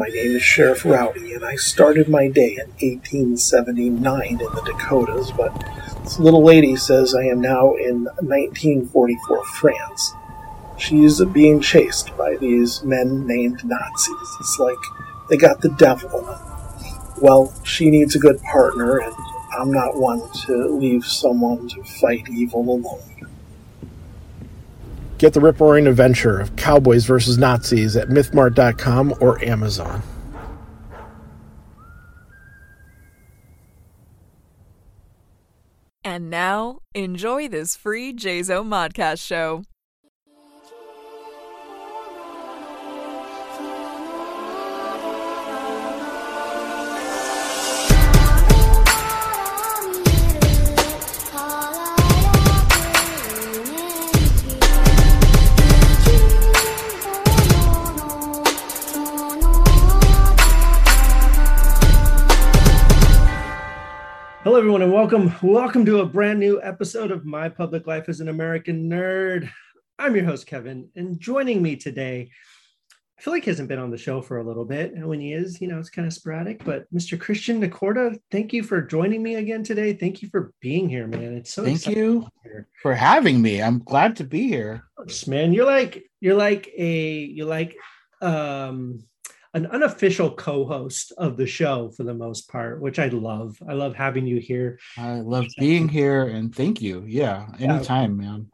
My name is Sheriff Rowdy, and I started my day in 1879 in the Dakotas, but this little lady says I am now in 1944 France. She's being chased by these men named Nazis. It's like they got the devil. Well, she needs a good partner, and I'm not one to leave someone to fight evil alone. Get the rip roaring adventure of Cowboys versus Nazis at mythmart.com or Amazon. And now, enjoy this free JZO Modcast show. Everyone, and welcome. Welcome to a brand new episode of My Public Life as an American Nerd. I'm your host, Kevin, and joining me today, I feel like he hasn't been on the show for a little bit. And when he is, you know, it's kind of sporadic. But Mr. Christian Nacorda, thank you for joining me again today. Thank you for being here, man. It's so thank you for having me. I'm glad to be here. Man, you're like you're like a you're like um an unofficial co-host of the show for the most part, which I love. I love having you here. I love being here and thank you. Yeah, anytime, yeah. man.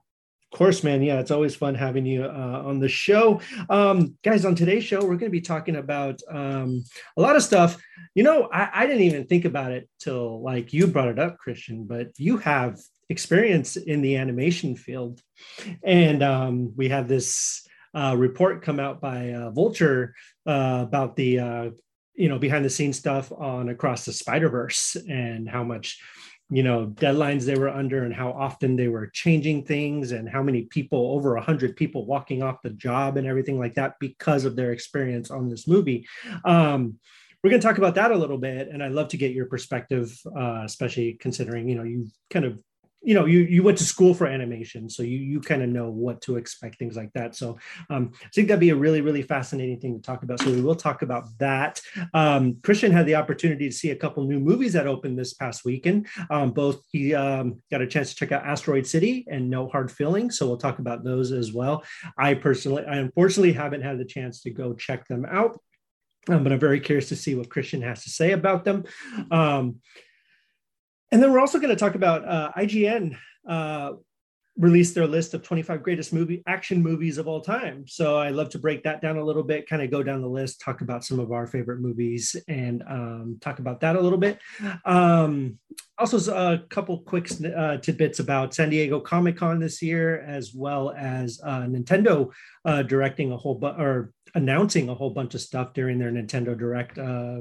Of course, man. Yeah, it's always fun having you uh, on the show. Um, guys, on today's show, we're going to be talking about um, a lot of stuff. You know, I, I didn't even think about it till like you brought it up, Christian, but you have experience in the animation field. And um, we have this report come out by uh, Vulture uh, about the uh, you know behind the scenes stuff on Across the Spider Verse and how much you know deadlines they were under and how often they were changing things and how many people over a hundred people walking off the job and everything like that because of their experience on this movie. Um, we're going to talk about that a little bit and i'd love to get your perspective uh, especially considering you know you've kind of you know you you went to school for animation so you you kind of know what to expect things like that. So um, i think that'd be a really really fascinating thing to talk about so we will talk about that. Um, christian had the opportunity to see a couple new movies that opened this past weekend. Um, both he um, got a chance to check out asteroid city and no hard feelings so we'll talk about those as well. I personally i unfortunately haven't had the chance to go check them out um, but i'm very curious to see what christian has to say about them. Um, and then we're also going to talk about uh, IGN uh, released their list of 25 greatest movie action movies of all time. So I love to break that down a little bit, kind of go down the list, talk about some of our favorite movies, and um, talk about that a little bit. Um, also, a couple quick uh, tidbits about San Diego Comic Con this year, as well as uh, Nintendo uh, directing a whole bu- or announcing a whole bunch of stuff during their Nintendo Direct uh,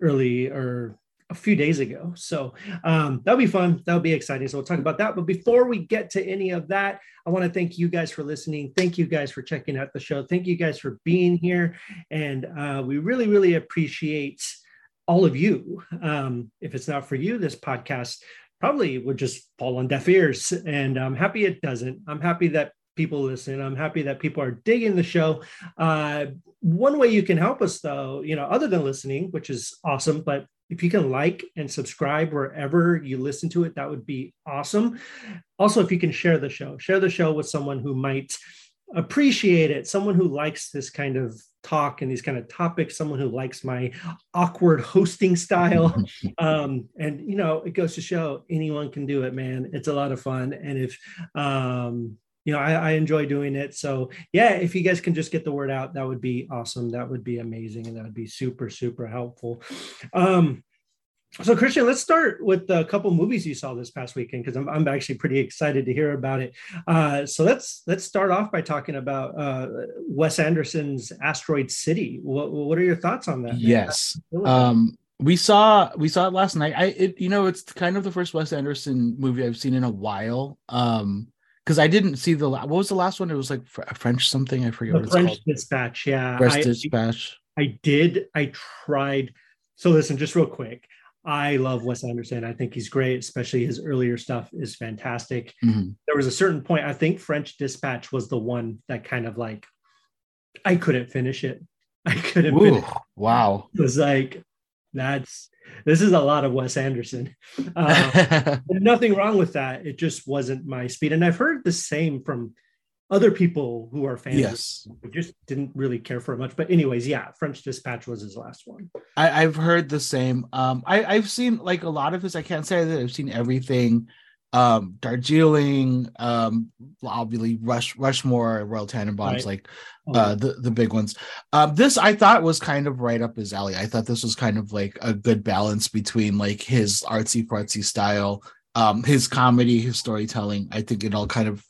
early or a few days ago. So um, that'll be fun. That'll be exciting. So we'll talk about that. But before we get to any of that, I want to thank you guys for listening. Thank you guys for checking out the show. Thank you guys for being here. And uh, we really, really appreciate all of you. Um, if it's not for you, this podcast probably would just fall on deaf ears. And I'm happy it doesn't. I'm happy that people listen. I'm happy that people are digging the show. Uh, one way you can help us, though, you know, other than listening, which is awesome, but if you can like and subscribe wherever you listen to it, that would be awesome. Also, if you can share the show, share the show with someone who might appreciate it, someone who likes this kind of talk and these kind of topics, someone who likes my awkward hosting style. um, and you know, it goes to show anyone can do it, man. It's a lot of fun. And if um, you know, I, I, enjoy doing it. So yeah, if you guys can just get the word out, that would be awesome. That would be amazing. And that would be super, super helpful. Um, so Christian, let's start with a couple movies you saw this past weekend because I'm, I'm actually pretty excited to hear about it. Uh, so let's let's start off by talking about uh, Wes Anderson's Asteroid City. What, what are your thoughts on that? Yes, um, we saw we saw it last night. I it, you know it's kind of the first Wes Anderson movie I've seen in a while. Um, because I didn't see the what was the last one? It was like a French something. I forget. The what French Dispatch. Yeah, French I, Dispatch. I did. I tried. So listen, just real quick. I love Wes Anderson. I think he's great, especially his earlier stuff is fantastic. Mm-hmm. There was a certain point. I think French Dispatch was the one that kind of like I couldn't finish it. I couldn't Ooh, finish. wow. It was like that's this is a lot of Wes Anderson. Uh, nothing wrong with that. It just wasn't my speed. And I've heard the same from other people who are fans. yes. just didn't really care for it much. But anyways, yeah, French Dispatch was his last one. I, I've heard the same. Um, I, I've seen like a lot of his. I can't say that I've seen everything. Um, Darjeeling, um, obviously Rush, Rushmore, Royal Tenenbaums, Right. like Oh, uh the, the big ones um this i thought was kind of right up his alley i thought this was kind of like a good balance between like his artsy fartsy style um his comedy his storytelling i think it all kind of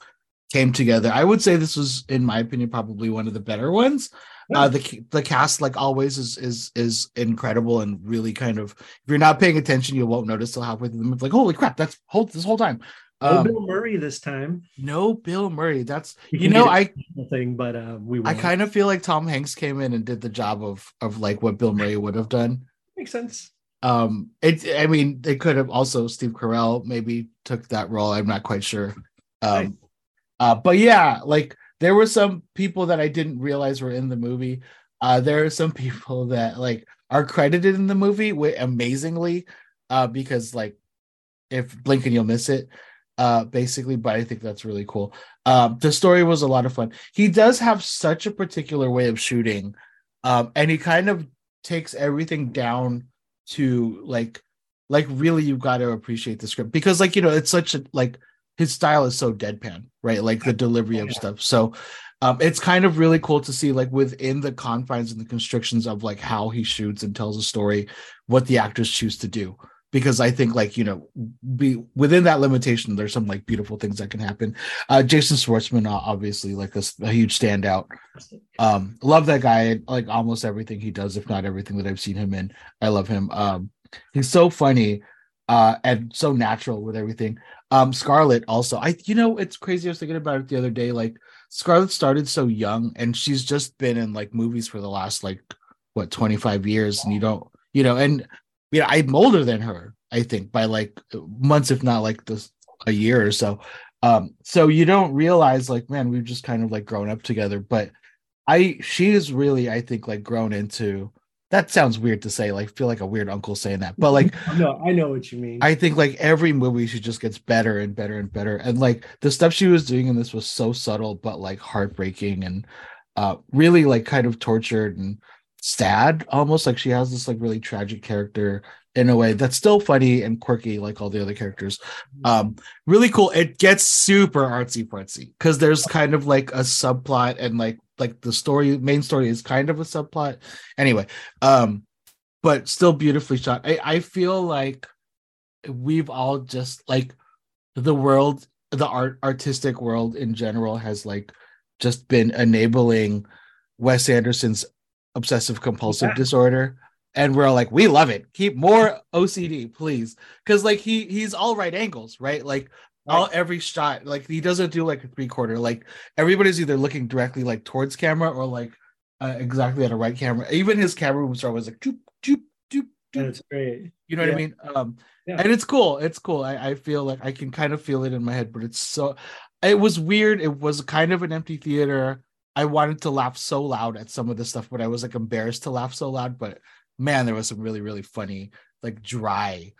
came together i would say this was in my opinion probably one of the better ones Yeah. uh the the cast like always is is is incredible and really kind of if you're not paying attention you won't notice till halfway through the movie like holy crap that's whole this whole time no um, Bill Murray this time. no bill murray that's He you know i thing, but uh, we I won't. kind of feel like Tom Hanks came in and did the job of of like what Bill Murray would have done. makes sense. Um, it I mean they could have also Steve Carell maybe took that role. I'm not quite sure. Um. Uh, but yeah, like there were some people that I didn't realize were in the movie. Uh, there are some people that like are credited in the movie with amazingly, uh, because like if blink and you'll miss it uh basically but i think that's really cool um the story was a lot of fun he does have such a particular way of shooting um and he kind of takes everything down to like like really you've got to appreciate the script because like you know it's such a like his style is so deadpan right like the delivery of Yeah. stuff so um it's kind of really cool to see like within the confines and the constrictions of like how he shoots and tells a story what the actors choose to do because I think like you know be within that limitation there's some like beautiful things that can happen. Uh Jason Schwartzman uh, obviously like a huge standout. Um love that guy like almost everything he does if not everything that I've seen him in. I love him. Um he's so funny uh and so natural with everything. Um Scarlett also I you know it's crazy I was thinking about it the other day like Scarlett started so young and she's just been in like movies for the last like what 25 years and you don't you know and you know i'm older than her i think by like months if not like this a year or so. Um so you don't realize like man we've just kind of like grown up together but i she is really i think like grown into that sounds weird to say like feel like a weird uncle saying that but like no, I know what you mean. I think like every movie she just gets better and better and better. And like the stuff she was doing in this was so subtle but like heartbreaking and uh really like kind of tortured and sad almost like she has this like really tragic character in a way that's still funny and quirky like all the other characters. Um really cool. It gets super artsy fartsy because there's kind of like a subplot and like like the story main story is kind of a subplot. Anyway, um but still beautifully shot. I, I feel like we've all just like the world, the art artistic world in general has like just been enabling Wes Anderson's obsessive compulsive Yeah. disorder. And we're like, we love it. Keep more OCD, please. Cause like he he's all right angles, right? Like all every shot, like he doesn't do like a three quarter. Like everybody's either looking directly like towards camera or like uh, exactly at a right camera. Even his camera moves are always like doop, doop, doop, doop. That's great. You know what I mean? Um, Yeah. and it's cool. It's cool. I, I feel like I can kind of feel it in my head, but it's so. It was weird. It was kind of an empty theater. I wanted to laugh so loud at some of the stuff, but I was like embarrassed to laugh so loud. But man, there was some really, really funny, like dry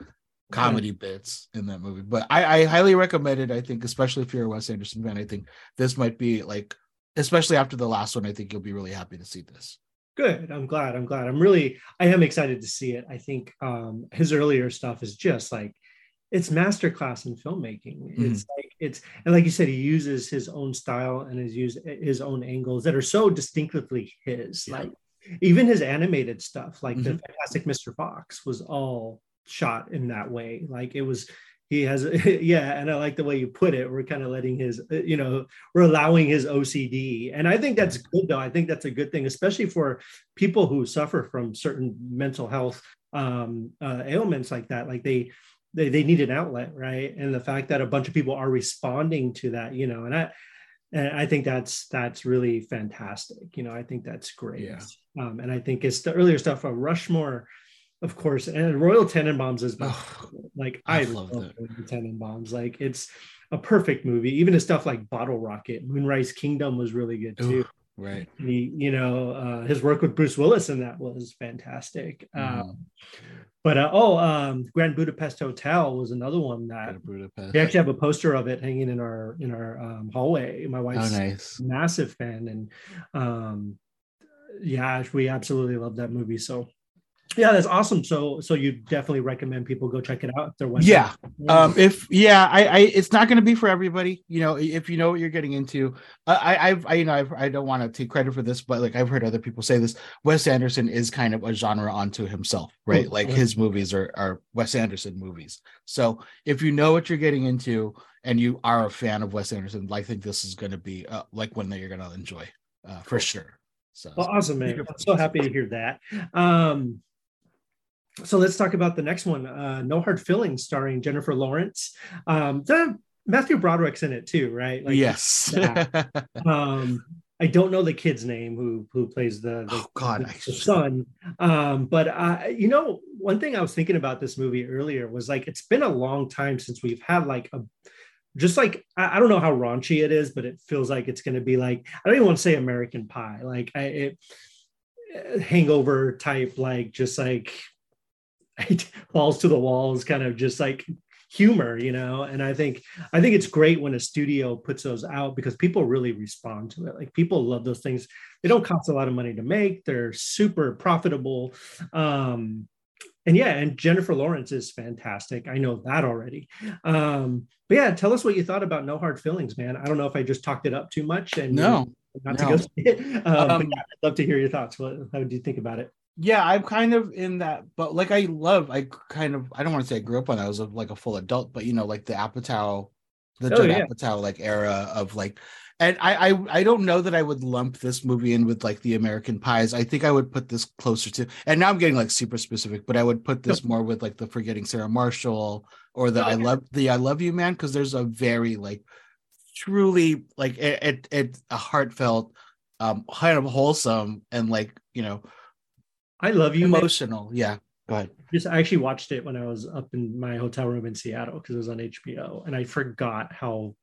comedy bits in that movie. But I, I highly recommend it. I think, especially if you're a Wes Anderson fan, I think this might be like, especially after the last one, I think you'll be really happy to see this. Good. I'm glad. I'm glad. I'm really, I am excited to see it. I think um, his earlier stuff is just like, it's masterclass in filmmaking. It's like it's and like you said, he uses his own style and his use his own angles that are so distinctively his. Yeah. Like even his animated stuff, like the Mhm. Fantastic Mr. Fox, was all shot in that way. Like it was. He has, yeah, and I like the way you put it. We're kind of letting his, you know, we're allowing his OCD, and I think that's good, though. I think that's a good thing, especially for people who suffer from certain mental health um, uh, ailments like that. Like they, they, they need an outlet, right? And the fact that a bunch of people are responding to that, you know, and I, and I think that's that's really fantastic. You know, I think that's great. Yeah. Um, and I think it's the earlier stuff of Rushmore, of course, and Royal Tenenbaums is Oh, like I I, love love. Royal Tenenbaums. Like it's a perfect movie. Even the stuff like Bottle Rocket, Moonrise Kingdom was really good too. right. He, you know, uh, his work with Bruce Willis in that was fantastic. Mhm. Um, but uh, oh, um, Grand Budapest Hotel was another one that we actually have a poster of it hanging in our in our um, hallway. My Oh, wife's nice. massive fan, and um, yeah, we absolutely love that movie. So yeah, that's awesome. So so you definitely recommend people go check it out. If they're Yeah. Um, if yeah, I, I it's not going to be for everybody. You know, if you know what you're getting into, I, I, I've, I, you know, I've, I don't want to take credit for this, but like I've heard other people say this. Wes Anderson is kind of a genre unto himself, right? Mm, Like yeah. his movies are are Wes Anderson movies. So if you know what you're getting into and you are a fan of Wes Anderson, I think this is going to be uh, like one that you're going to enjoy uh, for sure. So Well, awesome, man. I'm so happy to hear that. Um, so let's talk about the next one, uh, No Hard Feelings, starring Jennifer Lawrence. Um, the, Matthew Broderick's in it too, right? Like, yes. Um, I don't know the kid's name who who plays the, the oh God, the, the son. Um, but uh, you know, one thing I was thinking about this movie earlier was like it's been a long time since we've had like a just like I, I don't know how raunchy it is, but it feels like it's going to be like I don't even want to say American Pie, like I, it uh, hangover type, like just like balls to the walls, kind of just like humor you know? And i think i think it's great when a studio puts those out because people really respond to it. Like people love those things. They don't cost a lot of money to make. They're super profitable. Um and yeah and jennifer lawrence is fantastic. I know that already. Um but yeah tell us what you thought about no hard feelings man. I don't know if i just talked it up too much and No, not no. to go see it. Um, Um, yeah, i'd love to hear your thoughts. What how do you think about it yeah i'm kind of in that but like i love i kind of i don't want to say i grew up when i was a, like a full adult but you know like the apatow the Oh, Judd yeah. apatow like era of like and I, I i don't know that i would lump this movie in with like the american pies i think i would put this closer to and now i'm getting like super specific but i would put this more with like the forgetting sarah marshall or the i Okay. love the i love you man because there's a very like truly like it, it, it a heartfelt um kind of wholesome and like you know i love you man. emotional. Yeah. Go ahead. just I actually watched it when I was up in my hotel room in Seattle because it was on HBO, and I forgot how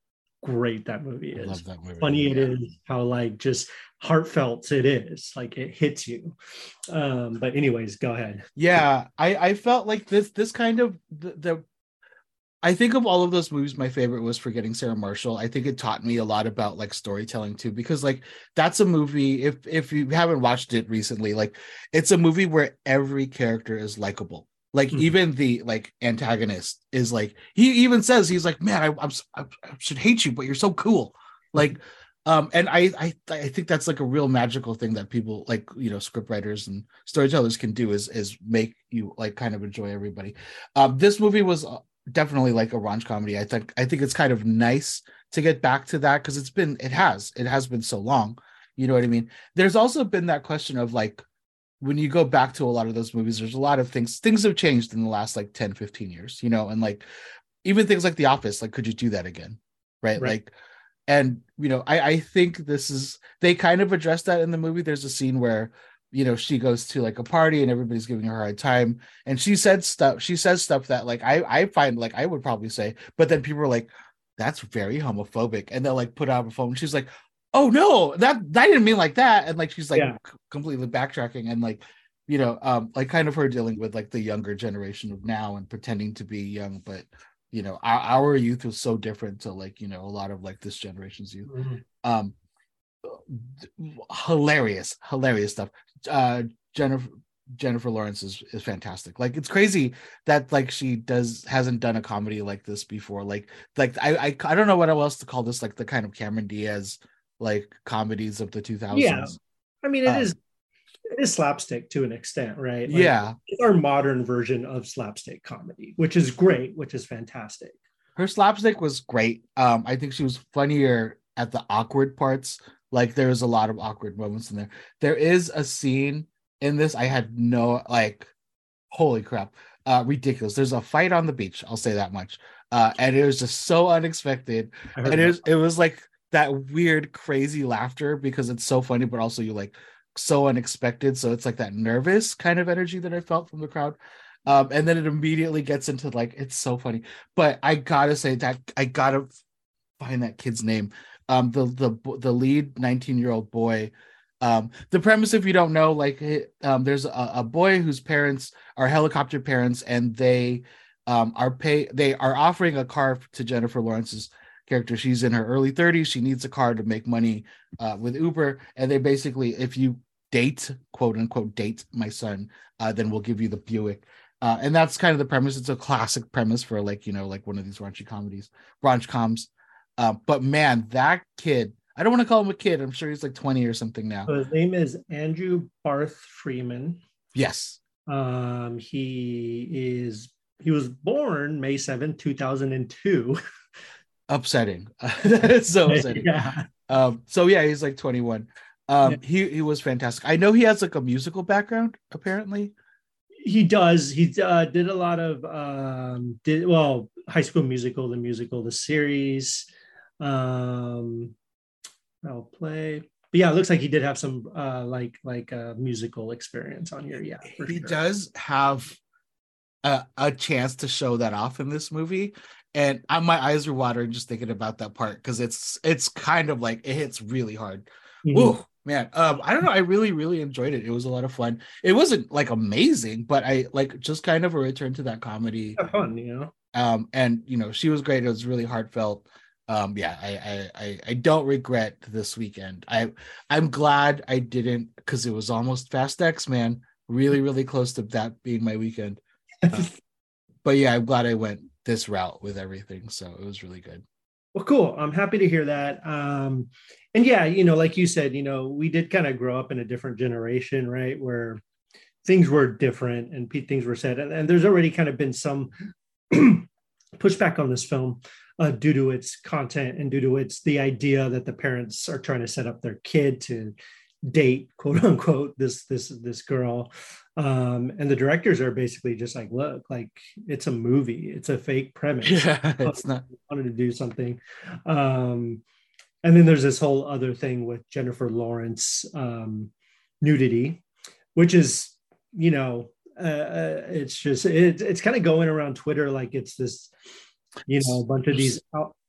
great that movie I is. love that movie. Funny it Yeah. is, how like just heartfelt it is. Like it hits you. Um, but anyways, go ahead. Yeah, I I felt like this this kind of the, the I think of all of those movies, my favorite was Forgetting Sarah Marshall. I think it taught me a lot about like storytelling too, because like that's a movie. If if you haven't watched it recently, like it's a movie where every character is likable. Like Mhm. even the like antagonist is like he even says he's like, man, I, I'm I, should hate you, but you're so cool. Like, um, and I I I think that's like a real magical thing that people like you know scriptwriters and storytellers can do is is make you like kind of enjoy everybody. Um, this movie was uh, definitely like a raunch comedy. I think I think it's kind of nice to get back to that because it's been it has it has been so long. You know what I mean? There's also been that question of like when you go back to a lot of those movies, there's a lot of things things have changed in the last like 10, 15 years, you know, and like even things like The Office, like could you do that again? Right. Right. Like and you know, I, I think this is they kind of address that in the movie. There's a scene where you know she goes to like a party and everybody's giving her a hard time. And she said stuff she says stuff that like i i find like i would probably say but then people are like that's very homophobic and they'll like put out a phone. She's like oh no that i didn't mean like that and like she's like Yeah. c- completely backtracking and like you know um like kind of her dealing with like the younger generation of now and pretending to be young but you know our, our youth was so different to like you know a lot of like this generation's youth. Um hilarious hilarious stuff uh jennifer jennifer lawrence is is fantastic like it's crazy that like she does hasn't done a comedy like this before like like i i, I don't know what else to call this like the kind of cameron diaz like comedies of the 2000s Yeah. I mean, it Um, is it is slapstick to an extent, right? Like, yeah it's our modern version of slapstick comedy, which is great, which is fantastic. her slapstick was great. Um, I think she was funnier at the awkward parts. Like there was a lot of awkward moments in there. There is a scene in this I had no like, holy crap, uh, ridiculous. There's a fight on the beach. I'll say that much. Uh, and it was just so unexpected, and it was it was like that weird crazy laughter because it's so funny, but also you like so unexpected. So it's like that nervous kind of energy that I felt from the crowd. Um, and then it immediately gets into like it's so funny. But I gotta say that I gotta find that kid's name. Um, the the the lead 19 year old boy. Um, the premise, if you don't know, like um, there's a, a boy whose parents are helicopter parents, and they um, are pay they are offering a car to Jennifer Lawrence's character. She's in her early 30s. She needs a car to make money uh, with Uber, and they basically, if you date quote unquote date my son, uh, then we'll give you the Buick. Uh, and that's kind of the premise. It's a classic premise for like you know like one of these raunchy comedies, raunch coms. Uh, but man, that kid. I don't want to call him a kid. I'm sure he's like 20 or something now. So his name is Andrew Barth Feldman. Yes. Um, he is he was born May 7, 2002. Upsetting. so upsetting. Yeah. Um, so yeah, he's like 21. Um, yeah. he he was fantastic. I know he has like a musical background, apparently. He does. He uh, did a lot of um, did well, High School Musical, the musical, the series. Um, I'll play. But yeah, it looks like he did have some uh, like like uh, musical experience on here. Yeah, he sure. does have a, a chance to show that off in this movie and I, my eyes are watering just thinking about that part because it's it's kind of like it hits really hard. Mm-hmm. Ooh, man, um, I don't know. I really really enjoyed it. It was a lot of fun. It wasn't like amazing, but I like just kind of a return to that comedy. Have fun, you know. Um, and you know she was great. It was really heartfelt. Um, yeah, I I I don't regret this weekend. I I'm glad I didn't because it was almost Fast X, man. Really really close to that being my weekend. Uh, but yeah, I'm glad I went this route with everything. So it was really good. Well, cool. I'm happy to hear that. Um, and yeah, you know, like you said, you know, we did kind of grow up in a different generation, right? Where things were different and things were said. And, and there's already kind of been some pushback on this film uh, due to its content and due to its the idea that the parents are trying to set up their kid to date quote unquote this this this girl. Um and the directors are basically just like look like it's a movie. It's a fake premise. Yeah it's not wanted to do something. Um and then there's this whole other thing with jennifer lawrence um nudity which is you know uh, uh it's just it, it's kind of going around twitter like it's this you know a bunch of these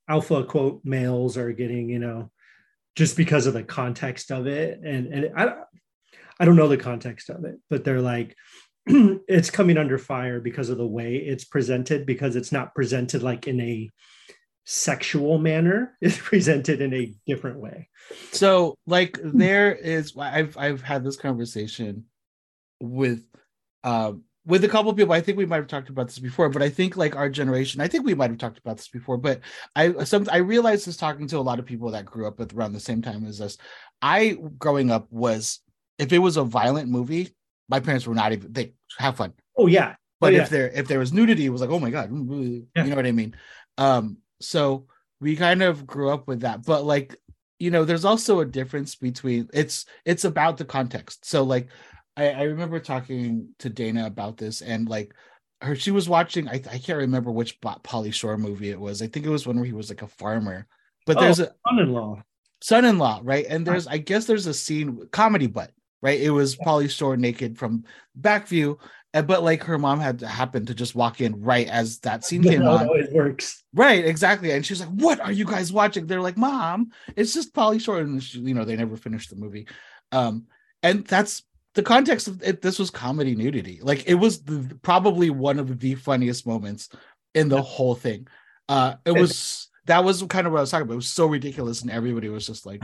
alpha quote males are getting you know just because of the context of it. And and I I don't know the context of it, but they're like it's coming under fire because of the way it's presented because it's not presented like in a sexual manner it's presented in a different way so like there is i've i've had this conversation with um with a couple people i think we might have talked about this before but i think like our generation i think we might have talked about this before but i some i realized this talking to a lot of people that grew up with around the same time as us. I growing up was if it was a violent movie my parents were not even they have fun. Oh yeah. But oh, if there if there was nudity it was like oh my god yeah. you know what i mean? Um so we kind of grew up with that but like you know there's also a difference between it's it's about the context. So like I, I remember talking to Dana about this and like her she was watching I, I can't remember which Pauly Shore movie it was. I think it was one where he was like a farmer. But oh, there's a son-in-law. Son-in-law, right? And there's I guess there's a scene comedy but right? It was Pauly Shore naked from back view, but like her mom had happened to just walk in right as that scene came on. It works. Right, exactly. And she's like, "What are you guys watching?" They're like, "Mom, it's just Pauly Shore," and she, you know they never finished the movie. Um, and that's the context of it, this was comedy nudity. Like it was the, probably one of the funniest moments in the whole thing. Uh, it was that was kind of what I was talking about. It was so ridiculous, and everybody was just like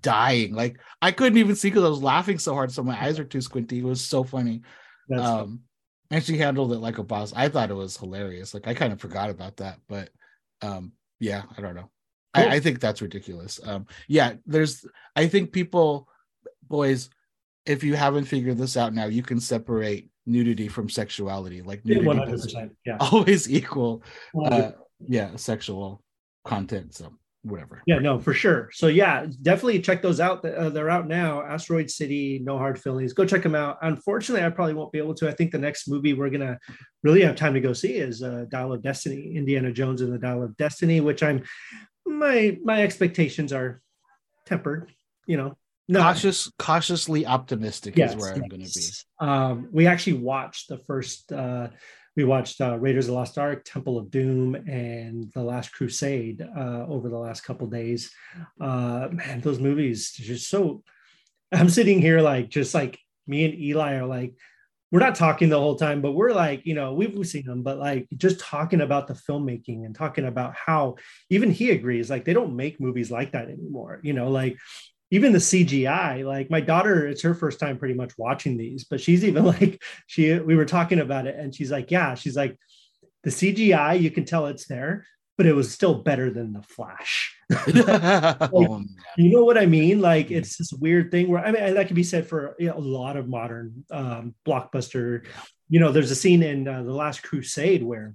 dying. Like I couldn't even see because I was laughing so hard, so my eyes are too squinty. It was so funny. That's um, funny. and she handled it like a boss. I thought it was hilarious. Like I kind of forgot about that, but um, yeah, I don't know. Cool. I, I think that's ridiculous. Um, yeah, there's. I think people, boys, if you haven't figured this out now, you can separate nudity from sexuality. Like nudity 100%, yeah. always equal, uh, yeah, sexual content. So whatever. Yeah, no, for sure. So yeah, definitely check those out. Uh, they're out now. Asteroid City, No Hard Feelings. Go check them out. Unfortunately, I probably won't be able to. I think the next movie we're gonna really have time to go see is uh, Dial of Destiny, Indiana Jones and the Dial of Destiny, which I'm my my expectations are tempered. You know, no. cautious cautiously optimistic yes, is where i'm going to be um, we actually watched the first uh, we watched uh, Raiders of the Lost Ark, Temple of Doom, and The Last Crusade uh, over the last couple days. Uh, man, those movies just so. I'm sitting here like just like me and Eli are like we're not talking the whole time, but we're like, you know, we've, we've seen them, but like just talking about the filmmaking and talking about how even he agrees, like they don't make movies like that anymore. You know, like even the CGI, like my daughter, it's her first time pretty much watching these, but she's even like, she, we were talking about it and she's like, yeah, she's like, the CGI, you can tell it's there, but it was still better than the Flash. like, oh, you know what I mean? Like it's this weird thing where I mean that can be said for you know, a lot of modern um, blockbuster. You know, there's a scene in uh, the Last Crusade where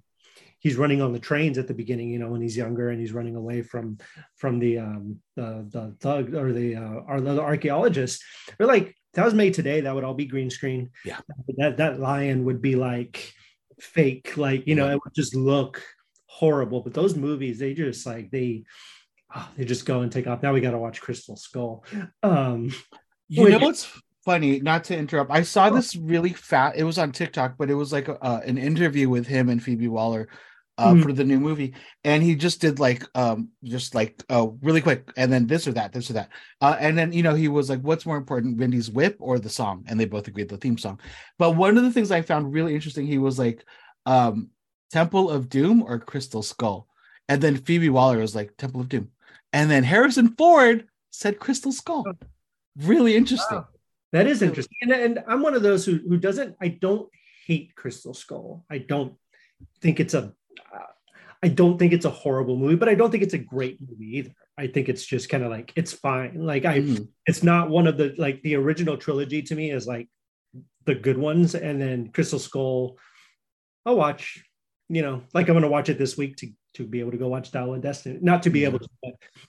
he's running on the trains at the beginning. You know, when he's younger and he's running away from from the um, the the thug or the uh, or the archaeologist. They're like that was made today. That would all be green screen. Yeah, that that lion would be like fake. Like you know, it would just look horrible. But those movies, they just like they oh, they just go and take off. Now we got to watch Crystal Skull. Um, you know what's funny? Not to interrupt, I saw this really fat. It was on TikTok, but it was like uh, an interview with him and Phoebe Waller. Uh, mm. for the new movie and he just did like um just like oh really quick and then this or that this or that uh and then you know he was like what's more important Indy's whip or the song and they both agreed the theme song but one of the things i found really interesting he was like um Temple of Doom or Crystal Skull? And then Phoebe Waller was like Temple of Doom. And then Harrison Ford said Crystal Skull. Really interesting. Wow. That is interesting. And, and I'm one of those who, who doesn't, I don't hate Crystal Skull. I don't think it's a, uh, I don't think it's a horrible movie, but I don't think it's a great movie either. I think it's just kind of like it's fine. Like I, mm. it's not one of the like the original trilogy to me is like the good ones, and then Crystal Skull. I'll watch you know, like I'm going to watch it this week to to be able to go watch Dial of Destiny, not to be able to,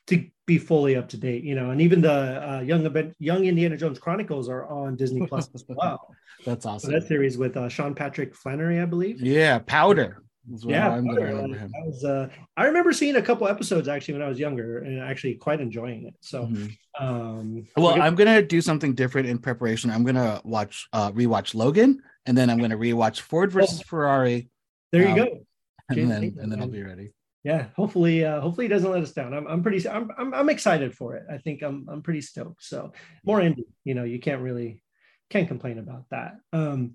to be fully up to date, you know. And even the uh, young event, Young Indiana Jones Chronicles are on Disney Plus as well. That's awesome. So that series with uh, Sean Patrick Flanery, I believe. Yeah, Powder. Yeah, I remember, him. Was, uh, I remember seeing a couple episodes actually when I was younger and actually quite enjoying it. So, mm-hmm. um, well, gonna... I'm gonna do something different in preparation. I'm gonna watch uh, rewatch Logan, and then I'm gonna rewatch Ford versus oh. Ferrari there you um, go. And then, and then I'll be ready. Yeah, hopefully, uh, hopefully he doesn't let us down. I'm, I'm pretty, I'm, I'm, I'm excited for it. I think I'm, I'm pretty stoked. So more Indy, you know, you can't really, can't complain about that. Um,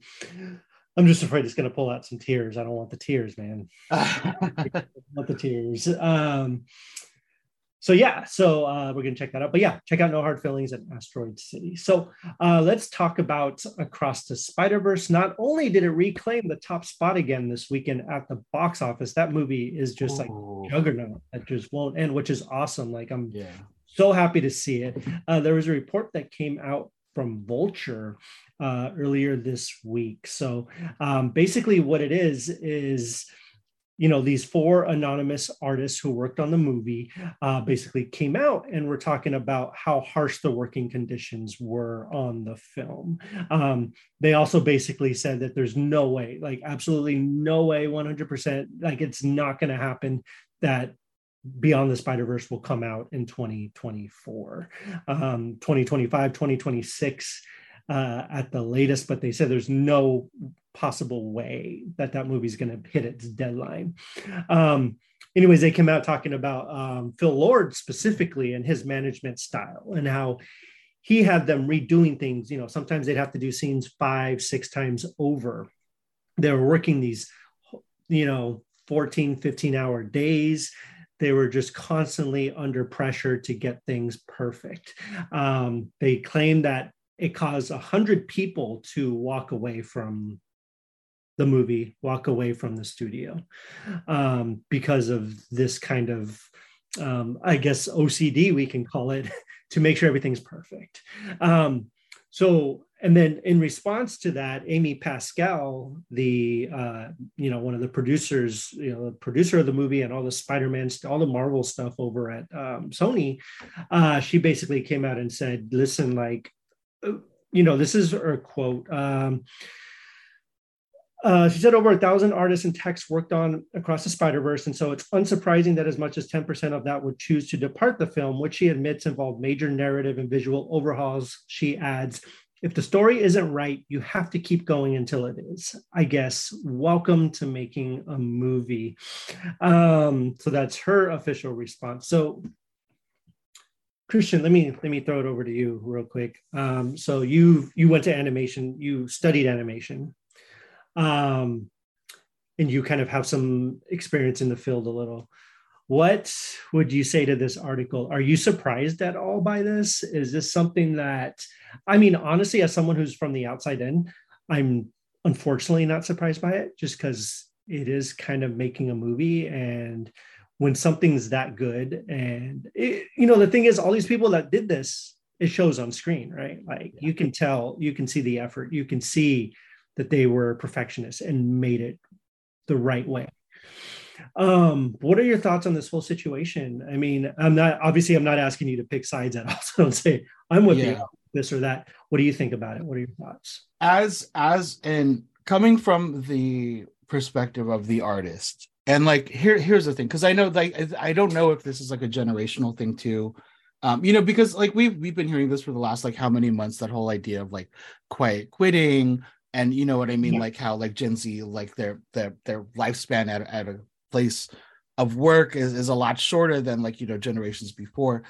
I'm just afraid it's going to pull out some tears. I don't want the tears, man. want the tears. Um, so yeah, so uh, we're gonna check that out. But yeah, check out No Hard Feelings at Asteroid City. So uh, let's talk about Across the Spider Verse. Not only did it reclaim the top spot again this weekend at the box office, that movie is just Ooh. like juggernaut that just won't end, which is awesome. Like I'm yeah. so happy to see it. Uh, there was a report that came out from Vulture uh, earlier this week. So um, basically, what it is is you know these four anonymous artists who worked on the movie uh, basically came out and were talking about how harsh the working conditions were on the film um, they also basically said that there's no way like absolutely no way 100% like it's not going to happen that beyond the spider verse will come out in 2024 um, 2025 2026 uh, at the latest, but they said there's no possible way that that movie's going to hit its deadline. Um, anyways, they came out talking about um, Phil Lord specifically and his management style and how he had them redoing things. You know, sometimes they'd have to do scenes five, six times over. They were working these, you know, 14, 15 hour days they were just constantly under pressure to get things perfect. Um, they claimed that it caused a hundred people to walk away from the movie, walk away from the studio um, because of this kind of, um, I guess, OCD, we can call it, to make sure everything's perfect. Um, so, and then in response to that, Amy Pascal, the uh, you know one of the producers, you know, the producer of the movie and all the Spider-Man, all the Marvel stuff over at um, Sony, uh, she basically came out and said, "Listen, like you know, this is her quote. Um, uh, she said over a thousand artists and techs worked on across the Spider Verse, and so it's unsurprising that as much as 10% of that would choose to depart the film, which she admits involved major narrative and visual overhauls. She adds, if the story isn't right, you have to keep going until it is. I guess. Welcome to making a movie. Um, so that's her official response. So Christian, let me let me throw it over to you real quick. Um, so you you went to animation, you studied animation, um, and you kind of have some experience in the field a little. What would you say to this article? Are you surprised at all by this? Is this something that, I mean, honestly, as someone who's from the outside in, I'm unfortunately not surprised by it just because it is kind of making a movie. And when something's that good, and it, you know, the thing is, all these people that did this, it shows on screen, right? Like yeah. you can tell, you can see the effort, you can see that they were perfectionists and made it the right way um, what are your thoughts on this whole situation? I mean, I'm not obviously I'm not asking you to pick sides at all. So don't say I'm with yeah. you this or that. What do you think about it? What are your thoughts? As as in coming from the perspective of the artist, and like here here's the thing, because I know like I don't know if this is like a generational thing too. Um, you know, because like we've we've been hearing this for the last like how many months, that whole idea of like quiet quitting, and you know what I mean, yeah. like how like Gen Z, like their their their lifespan at, at a place of work is, is a lot shorter than like you know generations before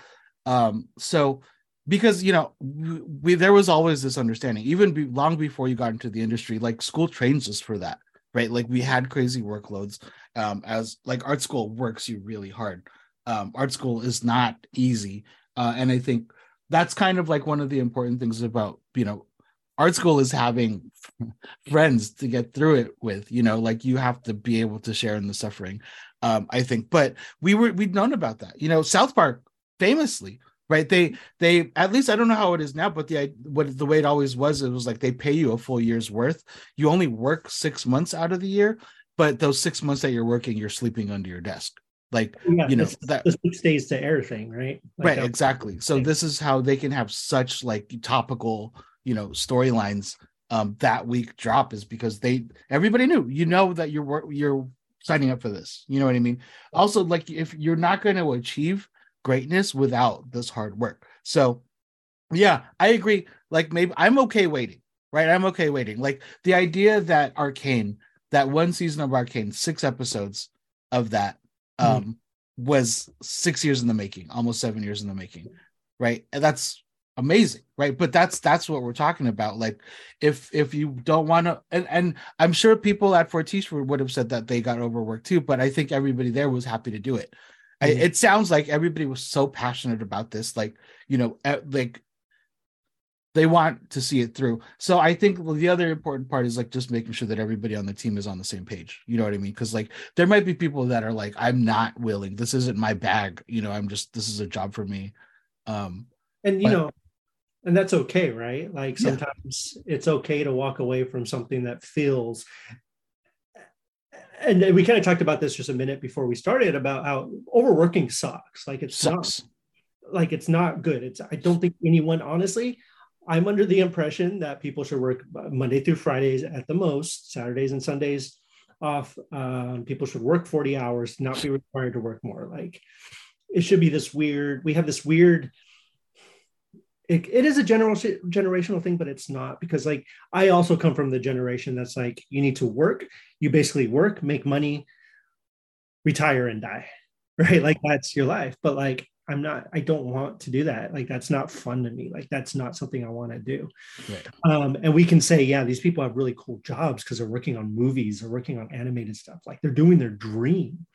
um so because you know we, we there was always this understanding even be, long before you got into the industry like school trains us for that right? Like we had crazy workloads um as like art school works you really hard. Um art school is not easy uh and i think that's kind of like one of the important things about you know art school is having friends to get through it with you know like you have to be able to share in the suffering um i think. But we were we'd known about that. You know south park famously right? They they at least i don't know how it is now but the what the way it always was it was like they pay you a full year's worth. You only work six months out of the year but those six months that you're working you're sleeping under your desk. Like yeah, you know that the six days to air thing right? Like right exactly. So this is how they can have such like topical you know storylines um that week drop is because they everybody knew you know that you're you're signing up for this. You know what i mean? Also like if you're not going to achieve greatness without this hard work so yeah i agree like maybe i'm okay waiting right i'm okay waiting like the idea that arcane that one season of arcane six episodes of that mm-hmm. um mm-hmm. was six years in the making almost seven years in the making right and that's amazing right but that's that's what we're talking about like if if you don't want to and, and i'm sure people at fortiche would have said that they got overworked too but i think everybody there was happy to do it. I, it sounds like everybody was so passionate about this like you know like they want to see it through. So i think the other important part is like just making sure that everybody on the team is on the same page. You know what i mean? Because like there might be people that are like i'm not willing. This isn't my bag. You know i'm just this is a job for me. Um and you but, know and that's okay right? Like sometimes yeah. it's okay to walk away from something that feels and we kind of talked about this just a minute before we started about how overworking sucks. Like it sucks. not, like it's not good. It's i don't think anyone honestly i'm under the impression that people should work monday through fridays at the most saturdays and sundays off um, people should work 40 hours not be required to work more. Like it should be this weird we have this weird it, it is a general generational thing but it's not because like i also come from the generation that's like you need to work. You basically work make money retire and die right? Like that's your life. But like i'm not i don't want to do that. Like that's not fun to me. Like that's not something i want to do. Right. um, and we can say yeah these people have really cool jobs because they're working on movies or working on animated stuff. Like they're doing their dream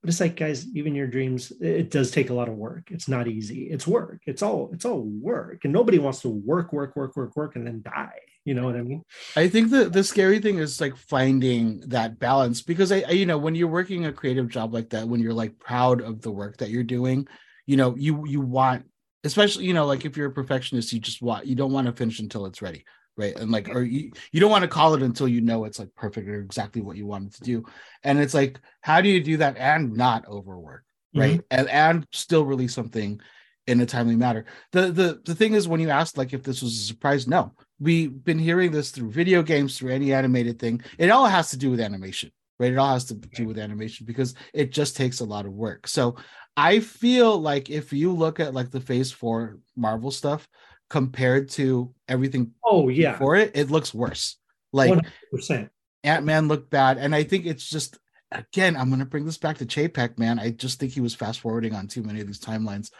but it's like guys even your dreams it does take a lot of work. It's not easy. It's work. It's all it's all work. And nobody wants to work work work work work and then die. You know what i mean? I think the the scary thing is like finding that balance because I, I you know when you're working a creative job like that when you're like proud of the work that you're doing you know you you want especially you know like if you're a perfectionist you just want you don't want to finish until it's ready right? And like or you, you don't want to call it until you know it's like perfect or exactly what you wanted to do. And it's like how do you do that and not overwork right? Mm-hmm. and and still release something in a timely manner. The the the thing is when you ask like if this was a surprise no. We've been hearing this through video games through any animated thing. It all has to do with animation right? It all has to do with animation because it just takes a lot of work. So i feel like if you look at like the phase four marvel stuff compared to everything Oh yeah, before it, it looks worse. Like percent. Ant Man looked bad, and I think it's just again, I'm gonna bring this back to Chapek, man. I just think he was fast forwarding on too many of these timelines.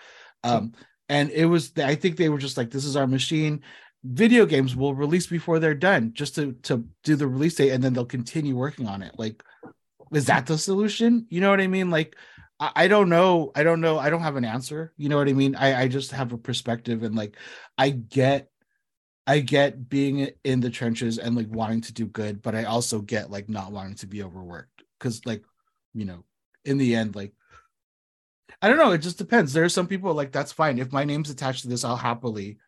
Um, and it was I think they were just like, this is our machine. Video games will release before they're done, just to to do the release date, and then they'll continue working on it. Like, is that the solution? You know what I mean? Like, I, don't know. I don't know. I don't have an answer. You know what I mean? I I just have a perspective, and like, I get I get being in the trenches and like wanting to do good, but I also get like not wanting to be overworked because like you know in the end like I don't know it just depends. There are some people like that's fine if my name's attached to this, I'll happily.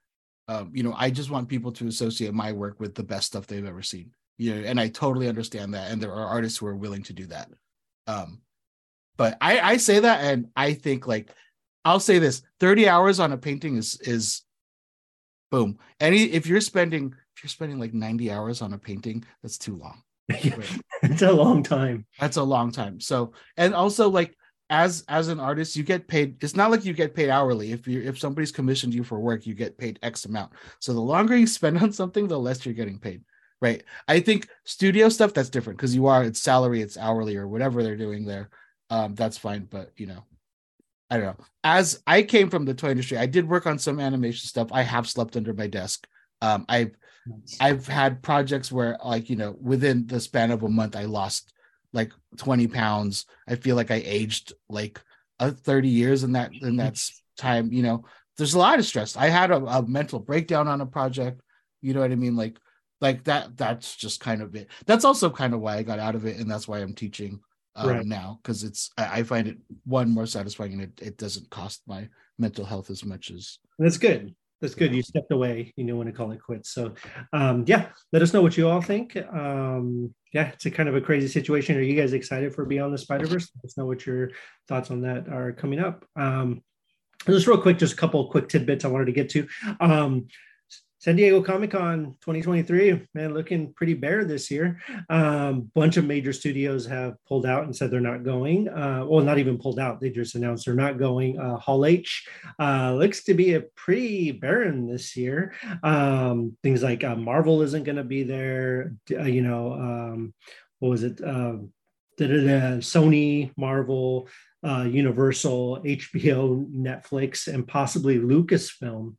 Um, you know, I just want people to associate my work with the best stuff they've ever seen. You know, and I totally understand that, and there are artists who are willing to do that. Um, but I I say that, and I think like I'll say this: thirty hours on a painting is is boom. Any if you're spending if you're spending like 90 hours on a painting, that's too long. it's a long time. That's a long time. So and also like as as an artist, you get paid. It's not like you get paid hourly. If you if somebody's commissioned you for work, you get paid X amount. So the longer you spend on something, the less you're getting paid. Right. I think studio stuff that's different because you are it's salary, it's hourly or whatever they're doing there. Um, that's fine. But you know, I don't know. As I came from the toy industry, I did work on some animation stuff. I have slept under my desk. Um, I've I've had projects where like you know within the span of a month I lost like 20 pounds. I feel like I aged like uh, 30 years in that in that time. You know, there's a lot of stress. I had a, a mental breakdown on a project. You know what I mean? Like like that. That's just kind of it. That's also kind of why I got out of it, and that's why I'm teaching um, right. now because it's I, I, find it one more satisfying and it, it doesn't cost my mental health as much as that's good. That's good. You stepped away you know when to call it quits. So um yeah let us know what you all think. Um yeah it's a kind of a crazy situation. Are you guys excited for beyond the spider verse let us know what your thoughts on that are coming up. Um just real quick just a couple quick tidbits i wanted to get to. Um San Diego Comic Con 2023, man, looking pretty bare this year. Um, bunch of major studios have pulled out and said they're not going. Uh, well, not even pulled out; they just announced they're not going. Uh, Hall H uh, looks to be a pretty barren this year. Um, things like uh, Marvel isn't going to be there. Uh, you know, um, what was it? Uh, Sony, Marvel, uh, Universal, HBO, Netflix, and possibly Lucasfilm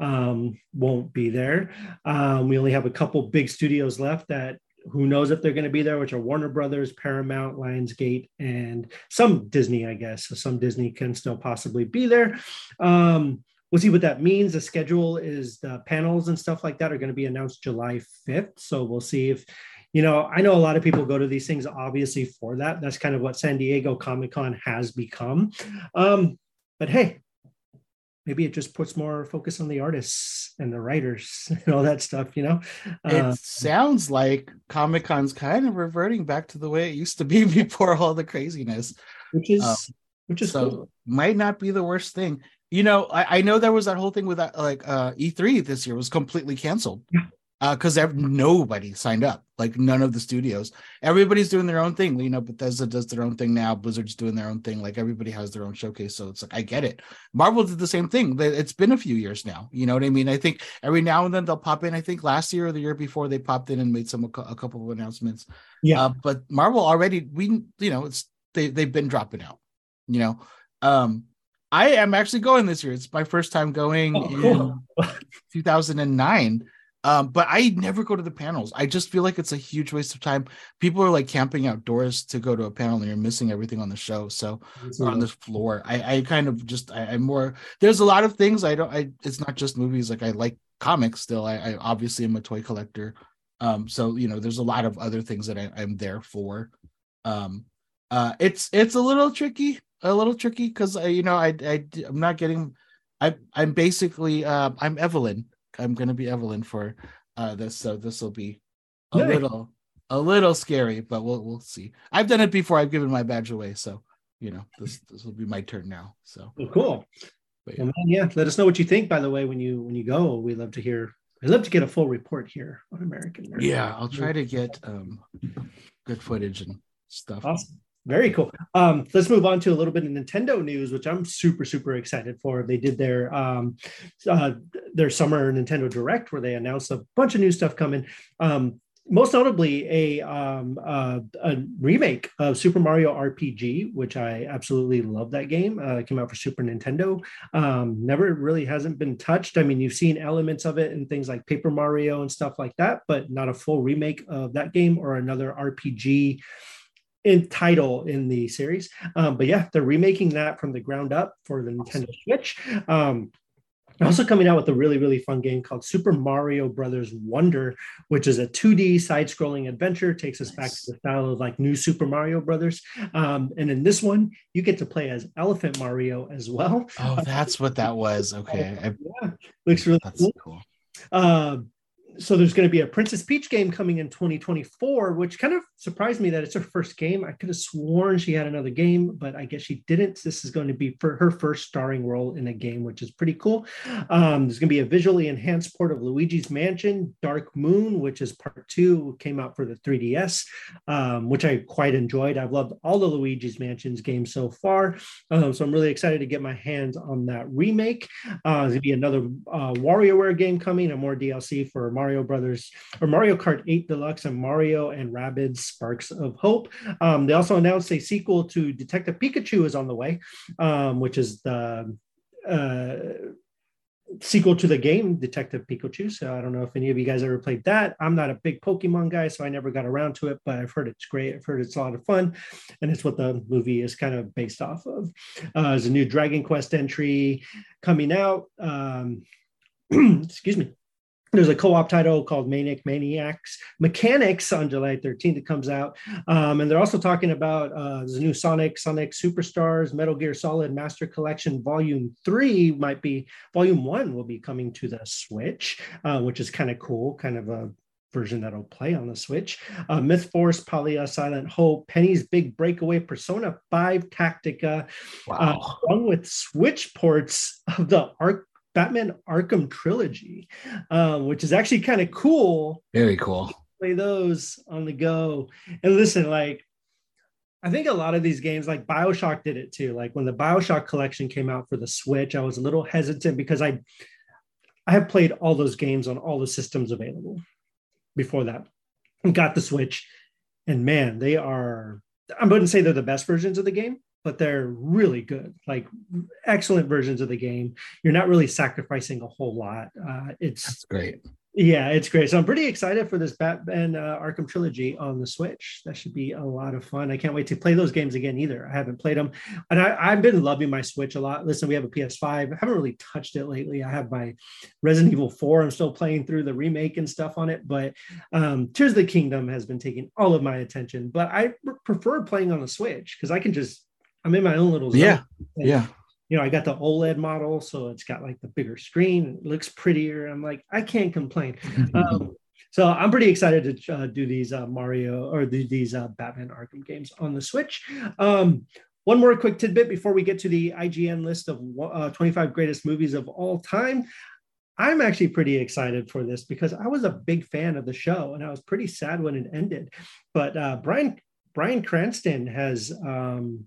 um, won't be there. Um, we only have a couple big studios left that who knows if they're going to be there, which are Warner Brothers, Paramount, Lionsgate, and some Disney, I guess. So some Disney can still possibly be there. Um, we'll see what that means. The schedule is the panels and stuff like that are going to be announced July 5th. So we'll see if you know, I know a lot of people go to these things obviously for that. That's kind of what San Diego Comic Con has become. Um, but hey, maybe it just puts more focus on the artists and the writers and all that stuff, you know? It uh, sounds like Comic Con's kind of reverting back to the way it used to be before all the craziness. Which is, um, which is so cool. might not be the worst thing. You know, I, I know there was that whole thing with that, like uh, E3 this year was completely canceled. Yeah because uh, nobody signed up, like none of the studios. Everybody's doing their own thing. You know, Bethesda does their own thing now. Blizzard's doing their own thing. Like everybody has their own showcase. So it's like I get it. Marvel did the same thing. It's been a few years now. You know what I mean? I think every now and then they'll pop in. I think last year or the year before they popped in and made some a couple of announcements. Yeah. Uh, but Marvel already we you know it's they they've been dropping out. You know. Um, I am actually going this year. It's my first time going oh, cool. in 2009. Um, but I never go to the panels. I just feel like it's a huge waste of time. People are like camping outdoors to go to a panel and you're missing everything on the show. So on the floor, I, I kind of just I, am more there's a lot of things I don't I it's not just movies, like I like comics still. I, I obviously am a toy collector. Um, so you know, there's a lot of other things that I, I'm there for. Um uh it's it's a little tricky, a little tricky because I you know I, I I'm not getting I I'm basically uh I'm Evelyn I'm gonna be Evelyn for uh this, so this will be a nice. little a little scary, but we'll we'll see. I've done it before. I've given my badge away, so you know this this will be my turn now. So well, cool. But, yeah. Well, man, yeah. Let us know what you think. By the way, when you when you go, we love to hear. I'd love to get a full report here on American. American. Yeah, I'll try to get um good footage and stuff. Awesome. Very cool. Um, let's move on to a little bit of Nintendo news, which I'm super, super excited for. They did their um, uh, their summer Nintendo Direct where they announced a bunch of new stuff coming. Um, most notably a um, uh, a remake of Super Mario RPG, which I absolutely love that game. Uh, came out for Super Nintendo. Um, never really hasn't been touched. I mean, you've seen elements of it in things like Paper Mario and stuff like that, but not a full remake of that game or another RPG in title in the series. Um, but yeah, they're remaking that from the ground up for the Nintendo Switch. Um, also coming out with a really really fun game called super mario brothers wonder which is a 2d side-scrolling adventure takes us nice. back to the style of like new super mario brothers um, and in this one you get to play as elephant mario as well oh that's what that was okay yeah looks really that's cool, cool. Uh, so there's going to be a Princess Peach game coming in 2024, which kind of surprised me that it's her first game. I could have sworn she had another game, but I guess she didn't. This is going to be for her first starring role in a game, which is pretty cool. Um, there's going to be a visually enhanced port of Luigi's Mansion, Dark Moon, which is part two, came out for the 3DS, um, which I quite enjoyed. I've loved all the Luigi's Mansions games so far, um, so I'm really excited to get my hands on that remake. Uh, there's going to be another uh, WarioWare game coming, and more DLC for Mario Brothers or Mario Kart 8 Deluxe and Mario and Rabbids Sparks of Hope. Um, they also announced a sequel to Detective Pikachu is on the way, um, which is the uh, sequel to the game Detective Pikachu. So I don't know if any of you guys ever played that. I'm not a big Pokemon guy, so I never got around to it, but I've heard it's great. I've heard it's a lot of fun, and it's what the movie is kind of based off of. Uh, there's a new Dragon Quest entry coming out. Um, excuse me there's a co-op title called Manic Maniacs Mechanics on July 13th. It comes out, um, and they're also talking about uh, the new Sonic, Sonic Superstars, Metal Gear Solid Master Collection Volume Three might be Volume One will be coming to the Switch, uh, which is kind of cool, kind of a version that'll play on the Switch. Uh, Myth Force, Palia, Silent Hope, Penny's Big Breakaway, Persona 5 Tactica, wow. uh, along with Switch ports of the Arc Batman Arkham trilogy, um, which is actually kind of cool. Very cool. Play those on the go. And listen, like, I think a lot of these games, like Bioshock, did it too. Like when the Bioshock collection came out for the Switch, I was a little hesitant because I, I have played all those games on all the systems available before that. Got the Switch, and man, they are. I wouldn't say they're the best versions of the game, but they're really good, like excellent versions of the game. You're not really sacrificing a whole lot. Uh, it's That's great. Yeah, it's great. So I'm pretty excited for this Batman uh, Arkham trilogy on the Switch. That should be a lot of fun. I can't wait to play those games again either. I haven't played them, and I, have been loving my Switch a lot. Listen, we have a PS5. I haven't really touched it lately. I have my Resident Evil 4. I'm still playing through the remake and stuff on it, but um, Tears of the Kingdom has been taking all of my attention. But I prefer playing on the Switch because I can just I'm in my own little zone. Yeah. And, yeah. You know, I got the OLED model, so it's got like the bigger screen. It looks prettier. I'm like, I can't complain. um, so I'm pretty excited to uh, do these uh, Mario or the, these uh, Batman Arkham games on the Switch. Um, one more quick tidbit before we get to the IGN list of uh, 25 greatest movies of all time. I'm actually pretty excited for this because I was a big fan of the show and I was pretty sad when it ended. But uh, Brian Bryan Cranston has um,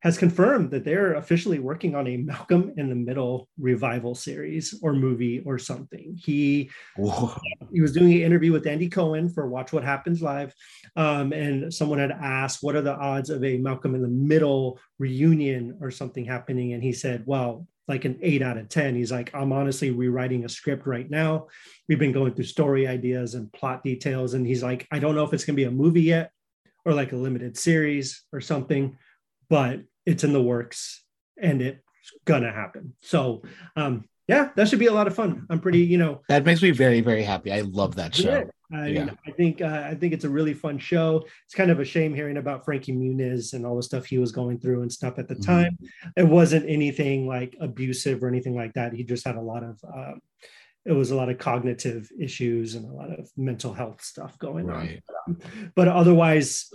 has confirmed that they're officially working on a Malcolm in the Middle revival series or movie or something. He Whoa. he was doing an interview with Andy Cohen for Watch What Happens Live, um, and someone had asked, "What are the odds of a Malcolm in the Middle reunion or something happening?" And he said, "Well." Like an eight out of 10. He's like, I'm honestly rewriting a script right now. We've been going through story ideas and plot details. And he's like, I don't know if it's going to be a movie yet or like a limited series or something, but it's in the works and it's gonna happen. So um yeah, that should be a lot of fun. I'm pretty, you know, that makes me very, very happy. I love that show. I, yeah. I think uh, I think it's a really fun show. It's kind of a shame hearing about Frankie Muniz and all the stuff he was going through and stuff at the mm-hmm. time. It wasn't anything like abusive or anything like that. He just had a lot of um, it was a lot of cognitive issues and a lot of mental health stuff going right. on. But, um, but otherwise,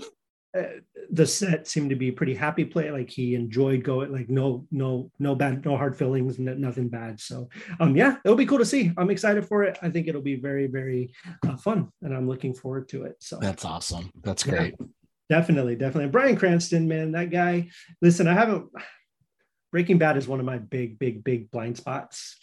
the set seemed to be pretty happy play. Like he enjoyed going like no no no bad no hard feelings nothing bad. So um yeah it'll be cool to see. I'm excited for it. I think it'll be very very uh, fun and i'm looking forward to it. So that's awesome. That's great. Yeah, definitely definitely. Bryan cranston man that guy. Listen i haven't breaking bad is one of my big big big blind spots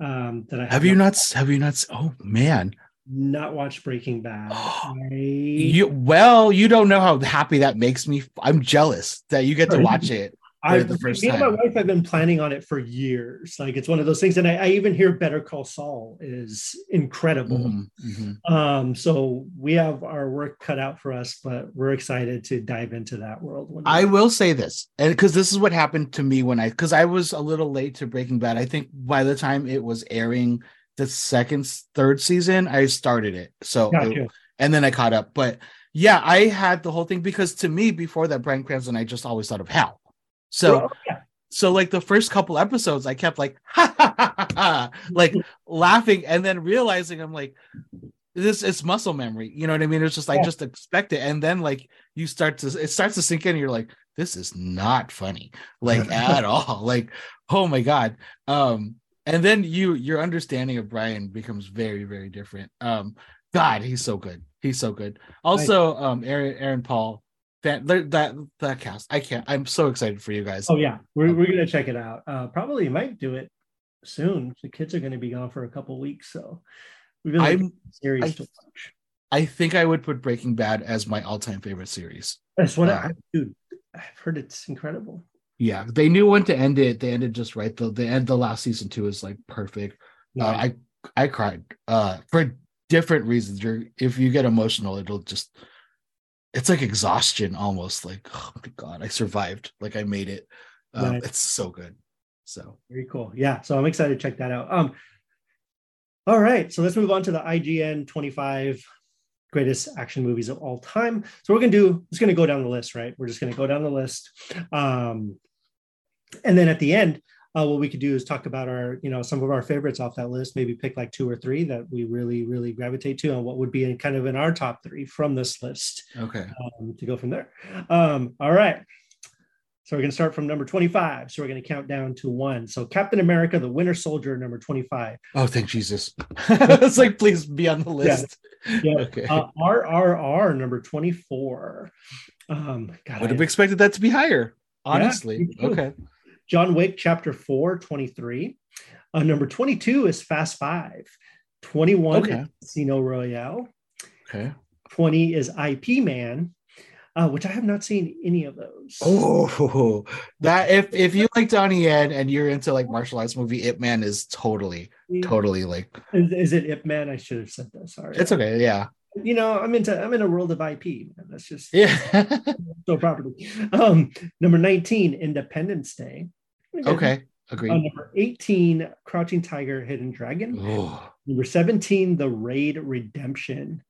um, that I Have you not? Have you not? Oh man, not watched Breaking Bad. I, you well, you don't know how happy that makes me. I'm jealous that you get to watch it. I, the first me and my wife have been planning on it for years. Like it's one of those things, and I, I even hear Better Call Saul is incredible. Mhm, mhm. Um, so we have our work cut out for us, but we're excited to dive into that world. I will say this, and because this is what happened to me when I, because I was a little late to Breaking Bad. I think by the time it was airing, the second, third season, I started it. So, Gotcha. and then I caught up. But yeah, I had the whole thing because to me, before that, Bryan Cranston, I just always thought of Hal. So, Well, yeah. so like the first couple episodes, I kept like, ha, ha, ha, ha, ha, like laughing, and then realizing I'm like, this it's muscle memory. You know what I mean? It's just like Yeah. just expect it, and then like you start to it starts to sink in. You're like, this is not funny, like at all. Like, oh my god. Um, and then you your understanding of Bryan becomes very very different. Um, God, he's so good. He's so good. Also, um, Aaron Aaron Paul. That that that cast, I can't. I'm so excited for you guys. Oh yeah, we're we're gonna check it out. Uh, probably might do it soon. The kids are gonna be gone for a couple weeks, so we've been I'm series I- to watch. I think I would put Breaking Bad as my all-time favorite series. That's what uh, I, dude. I've heard it's incredible. Yeah, they knew when to end it. They ended just right. The the end the last season two is like perfect. Uh, I I cried uh for different reasons. You're if you get emotional, it'll just it's like exhaustion almost. Like oh my god, I survived. Like I made it. Um, Right. It's so good. So Very cool. Yeah, so I'm excited to check that out. Um, all right, so let's move on to the IGN 25 greatest action movies of all time. So we're gonna do just gonna go down the list, right? We're just gonna go down the list, um, and then at the end, uh, what we could do is talk about our, you know, some of our favorites off that list. Maybe pick like two or three that we really, really gravitate to, and what would be in kind of in our top three from this list okay. um, to go from there. Um, all right. So we're going to start from number 25. So we're going to count down to one. So Captain America, the Winter Soldier, number 25. Oh, thank Jesus. it's like please be on the list. Yeah. Okay. Uh, RRR, number 24. Um, God, Would I- have expected that to be higher. Honestly. too. okay. John Wick, chapter 4, 23. Uh, number 22 is Fast Five. 21 Okay. is Casino Royale. Okay. 20 is IP Man, uh, which I have not seen any of those. Oh, that if if you like Donnie Yen and you're into like martial arts movie, Ip Man is totally totally like Is, is it Ip Man? I should have said that. Sorry. it's okay. Yeah, you know, I'm into I'm in a world of IP. Man. That's just yeah. so property. Um, number 19, Independence Day. Okay, Uh, agreed. number 18, Crouching Tiger, Hidden Dragon. Oh, Number 17, The Raid Redemption.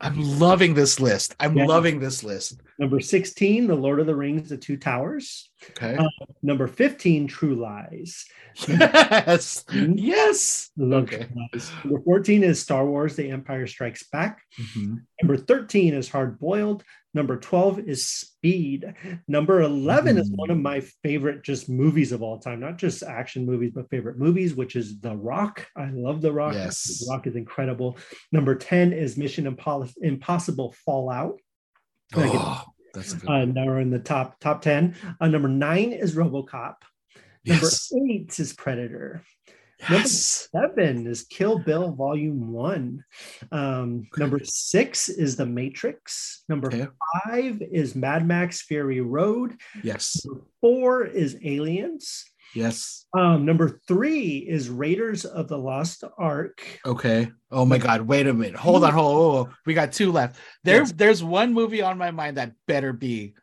I'm loving this list. I'm Yeah. loving this list. Number 16, The Lord of the Rings, The Two Towers. Okay. Uh, Number 15, True Lies. yes. Yes. Love Okay. Lies. Number 14 is Star Wars, The Empire Strikes Back. Mhm. Number 13 is Hard Boiled. Number 12 is Speed. Number 11 is Mhm. one of my favorite just movies of all time, not just action movies, but favorite movies, which is The Rock. I love The Rock. Yes. The Rock is incredible. Number 10 is Mission Impos- Impossible Fallout. Oh, that's good. Uh, now we're in the top top 10. Uh, number nine is Robocop. Number yes. eight is Predator. Number seven is Kill Bill Volume One. Um, number six is The Matrix. Number Okay. five is Mad Max Fury Road. Yes. Number four is Aliens. Yes. Um, number three is Raiders of the Lost Ark. Okay. Oh my God. Wait a minute. Hold on. Hold on. We got two left. There, Yes. there's one movie on my mind that better be.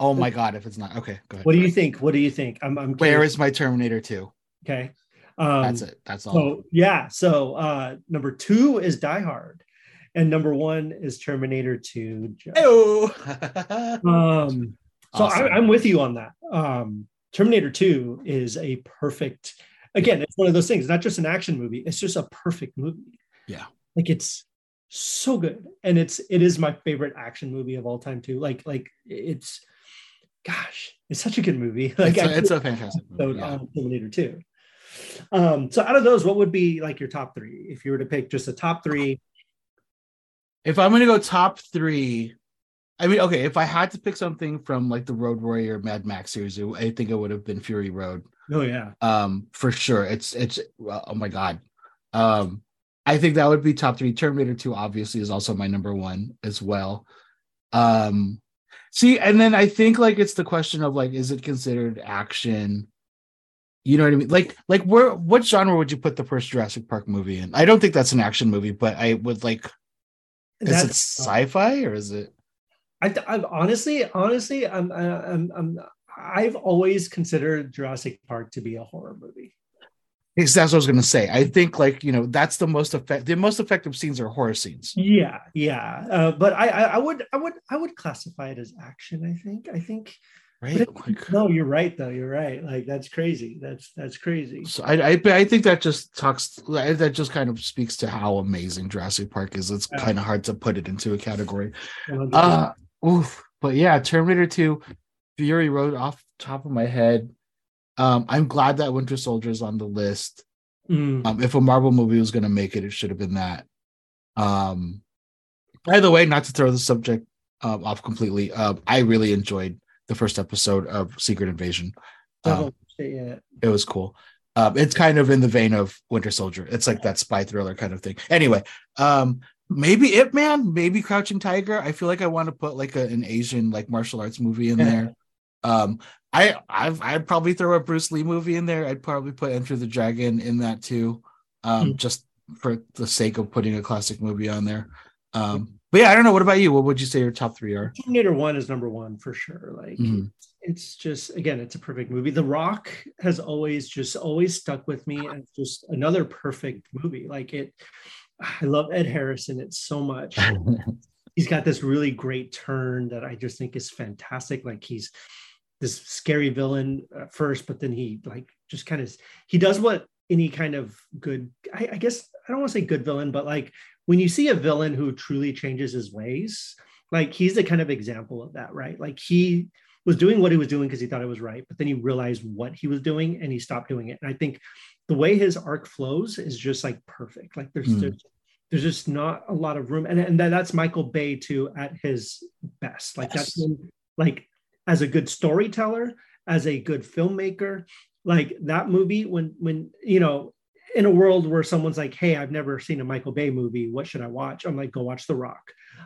Oh my God. If it's not. Okay. Go ahead. What do you think? What do you think? I'm, I'm Where is my Terminator 2? okay. Um, That's it. That's all. So yeah, so uh, number two is Die Hard, and number one is Terminator Two. Joe. Ew. Um, so Awesome. I, I'm with you on that. Um, Terminator 2 is a perfect, again, it's one of those things, not just an action movie, it's just a perfect movie. Yeah. Like it's so good. And it's it is my favorite action movie of all time too. Like, like it's gosh, it's such a good movie. Like it's, I a, it's a fantastic movie. Yeah. Terminator 2. Um, so out of those, what would be like your top three? If you were to pick just a top three, If I'm gonna go top three, I mean, okay, if I had to pick something from like the Road Warrior Mad Max series, I think it would have been Fury Road. Oh yeah. Um, for sure. It's it's oh my god. Um, I think that would be top three. Terminator 2 obviously is also my number one as well. Um, see, and then I think like it's the question of like, is it considered action? You know what I mean? Like, like where what genre would you put the first Jurassic Park movie in? I don't think that's an action movie, but I would like is That's- it sci-fi or is it I, I've honestly, honestly, I'm, I'm, I'm, I've always considered Jurassic Park to be a horror movie. Yes, that's what I was gonna say. I think like you know that's the most effect. The most effective scenes are horror scenes. Yeah, yeah. Uh, but I, I, I would, I would, I would classify it as action. I think, I think. Right? It- no, you're right though. You're right. Like that's crazy. That's that's crazy. so I, I I think that just talks that just kind of speaks to how amazing Jurassic Park is. It's Yeah. kind of hard to put it into a category. Uh oof. But yeah, Terminator 2, Fury Road off top of my head. Um, I'm glad that Winter Soldier is on the list. Mm. Um, if a Marvel movie was gonna make it, it should have been that. Um by the way, not to throw the subject um, off completely, uh, I really enjoyed the first episode of Secret Invasion. Um, it it was cool. Um, it's kind of in the vein of Winter Soldier. It's like that spy thriller kind of thing. Anyway, um, maybe Ip Man, maybe Crouching Tiger. I feel like I want to put like a, an Asian like martial arts movie in there. Um, I I've, I'd probably throw a Bruce Lee movie in there. I'd probably put Enter the Dragon in that too, um, Hmm. just for the sake of putting a classic movie on there. Um, but yeah, I don't know. What about you? What would you say your top three are? Terminator One is number one for sure. Like Mhm. it's just again, it's a perfect movie. The Rock has always just always stuck with me as just another perfect movie. Like it, I love Ed Harrison. It's so much. he's got this really great turn that I just think is fantastic. Like he's this scary villain at first, but then he like just kind of he does what any kind of good I, I guess I don't want to say good villain, but like when you see a villain who truly changes his ways, like he's the kind of example of that, right? Like he was doing what he was doing because he thought it was right, but then he realized what he was doing and he stopped doing it. And I think the way his arc flows is just like perfect. Like there's Hmm. there's there's just not a lot of room and, and that- that's michael bay too at his best like that's him, like as a good storyteller as a good filmmaker like that movie when when you know in a world where someone's like hey i've never seen a michael bay movie what should i watch i'm like go watch the rock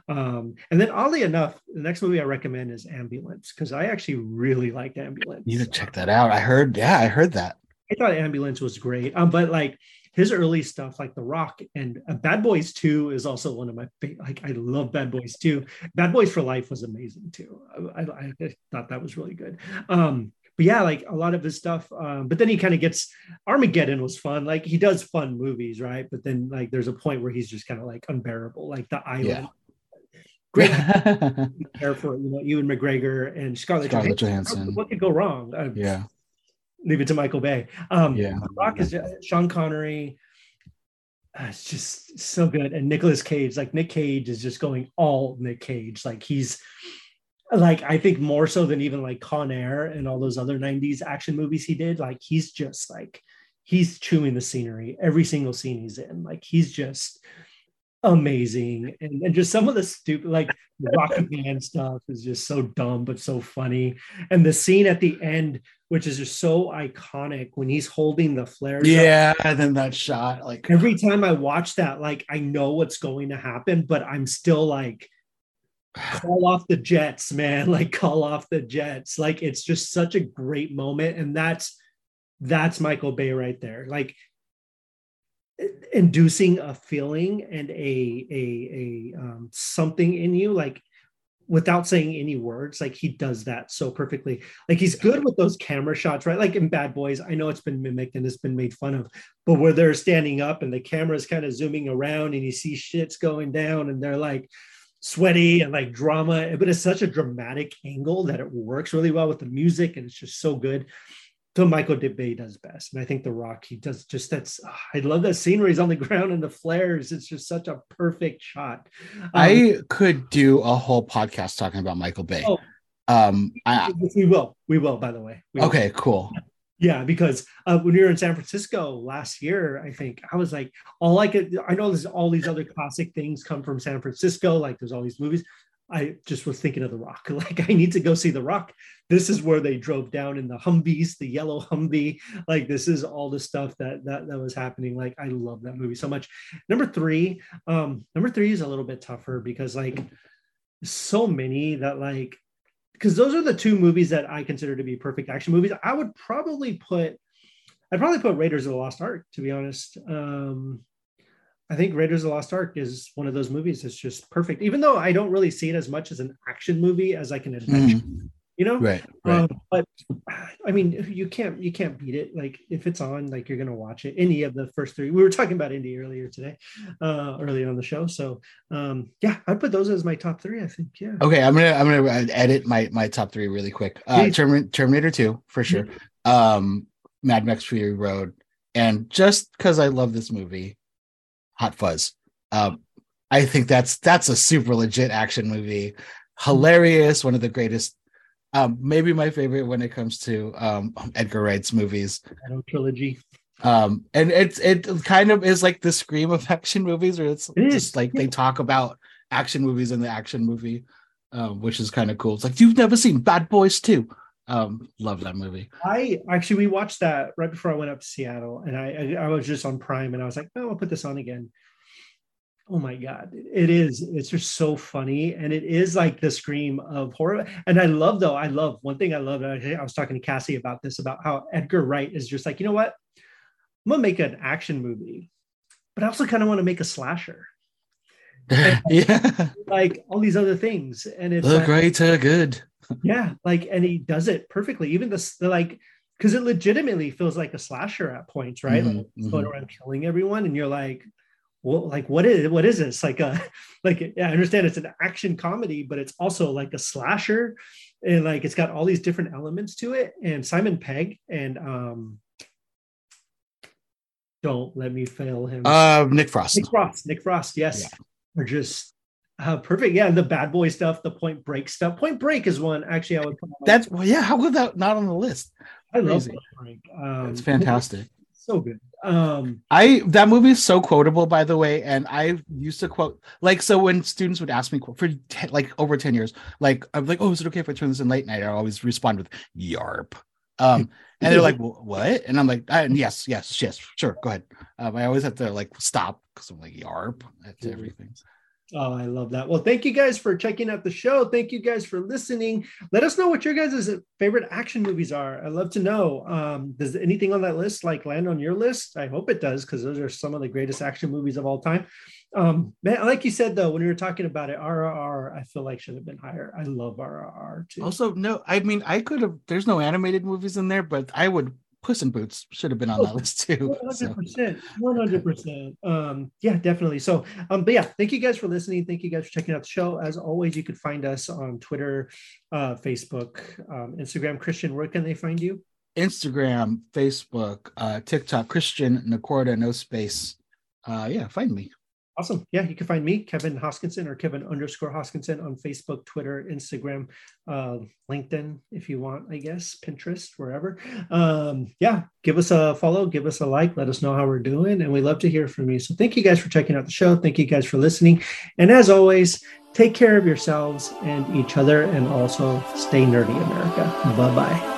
um, and then oddly enough the next movie i recommend is ambulance because i actually really liked ambulance You should check that out. I heard, yeah, I heard that. I thought Ambulance was great, um, but like his early stuff, like The Rock and uh, Bad Boys Two, is also one of my fa- like. I love Bad Boys Two. Bad Boys for Life was amazing too. I, I, I thought that was really good. Um, but yeah, like a lot of his stuff. Um, but then he kind of gets Armageddon was fun. Like he does fun movies, right? But then like there's a point where he's just kind of like unbearable, like The Island. Great care for you know Ewan McGregor and Scarlett, Scarlett Johansson. Johansson. What could go wrong? Uh, Yeah. leave it to Michael Bay. Um, Yeah. Rock is Sean Connery. uh, it's just so good, and Nicolas Cage. Like Nick Cage is just going all Nick Cage. Like he's like I think more so than even like Con Air and all those other '90s action movies he did. Like he's just like he's chewing the scenery every single scene he's in. Like he's just amazing and, and just some of the stupid like rocket man stuff is just so dumb but so funny and the scene at the end which is just so iconic when he's holding the flares up. Yeah. And then that shot, like, every time i watch that like i know what's going to happen but i'm still like call off the jets man. Like call off the jets. Like it's just such a great moment and that's that's michael bay right there. Like inducing a feeling and a a a um, something in you like without saying any words like he does that so perfectly. Like he's good with those camera shots right? Like in bad boys i know it's been mimicked and it's been made fun of but where they're standing up and the camera's kind of zooming around and you see shits going down and they're like sweaty and like drama but it's such a dramatic angle that it works really well with the music and it's just so good so Michael Bay does best, and I think The Rock he does just that's. ah, I love that scene where he's on the ground and the flares. It's just such a perfect shot. Um, I could do a whole podcast talking about Michael Bay. Oh. Um, I, we will, we will. By the way, We will. okay, cool. Yeah, because uh, when we were in San Francisco last year, I think I was like, all I could. I know there's all these other classic things come from San Francisco, like there's all these movies. I just was thinking of The Rock. Like, I need to go see The Rock. This is where they drove down in the Humvees, the yellow Humvee. Like, this is all the stuff that that that was happening. Like, I love that movie so much. Number three, um, number three is a little bit tougher because like so many that like because those are the two movies that I consider to be perfect action movies. I would probably put I'd probably put Raiders of the Lost Ark, to be honest. Um, I think Raiders of the Lost Ark is one of those movies that's just perfect, even though I don't really see it as much as an action movie as like an adventure. Mm. You know, right? right. Um, but I mean, you can't you can't beat it. Like if it's on, like you're gonna watch it. Any of the first three. We were talking about Indy earlier today, uh, earlier on the show. So um, yeah, I'd put those as my top three. I think. Yeah. Okay, I'm gonna I'm gonna edit my my top three really quick. Uh, Terminator Two for sure. Mm-hmm. Um, Mad Max Fury Road, and just because I love this movie, Hot Fuzz. Um, I think that's that's a super legit action movie, hilarious, one of the greatest. Um, maybe my favorite when it comes to um, Edgar Wright's movies. trilogy. Um, and it's it kind of is like the scream of action movies, or it's it just like they talk about action movies in the action movie, um, which is kind of cool. It's like you've never seen Bad Boys 2. Um, love that movie. I actually we watched that right before I went up to Seattle, and I I, I was just on Prime, and I was like, oh, I'll put this on again. Oh my god, it is. It's just so funny, and it is like the scream of horror. And I love though. I love one thing. I love. I was talking to Cassie about this about how Edgar Wright is just like, you know what? I'm gonna make an action movie, but I also kind of want to make a slasher. yeah, like all these other things, and it's the like, greater good yeah like and he does it perfectly even the, the like because it legitimately feels like a slasher at points right mm-hmm, like mm-hmm. going around killing everyone and you're like well like what is what is this like a like yeah, i understand it's an action comedy but it's also like a slasher and like it's got all these different elements to it and simon pegg and um don't let me fail him uh nick frost nick frost nick frost yes yeah. are just uh, perfect. Yeah, the bad boy stuff, the Point Break stuff. Point Break is one actually I would. That's well, yeah. How would that not on the list? I love Point Break. Um, it's fantastic. So good. Um, I that movie is so quotable, by the way, and I used to quote like so when students would ask me for ten, like over ten years, like I'm like, oh, is it okay if I turn this in late night? I always respond with "yarp." Um, and they're like, "What?" And I'm like, "Yes, yes, yes, sure, go ahead." Um, I always have to like stop because I'm like, "Yarp" everything. Oh, I love that. Well, thank you guys for checking out the show. Thank you guys for listening. Let us know what your guys' favorite action movies are. I'd love to know. Um, does anything on that list like land on your list? I hope it does because those are some of the greatest action movies of all time. Um, man, like you said though, when we were talking about it, RRR, I feel like should have been higher. I love RRR too. Also, no, I mean, I could have. There's no animated movies in there, but I would Puss in Boots should have been on that list too. One hundred percent, one hundred percent. Um, yeah, definitely. So, um, but yeah, thank you guys for listening. Thank you guys for checking out the show. As always, you can find us on Twitter, uh, Facebook, um, Instagram. Christian, where can they find you? Instagram, Facebook, uh, TikTok. Christian Nacorda, no space. Uh, yeah, find me. Awesome. Yeah, you can find me, Kevin Hoskinson or Kevin underscore Hoskinson on Facebook, Twitter, Instagram, uh, LinkedIn, if you want, I guess, Pinterest, wherever. Um, yeah, give us a follow, give us a like, let us know how we're doing. And we love to hear from you. So thank you guys for checking out the show. Thank you guys for listening. And as always, take care of yourselves and each other and also stay nerdy, America. Bye bye.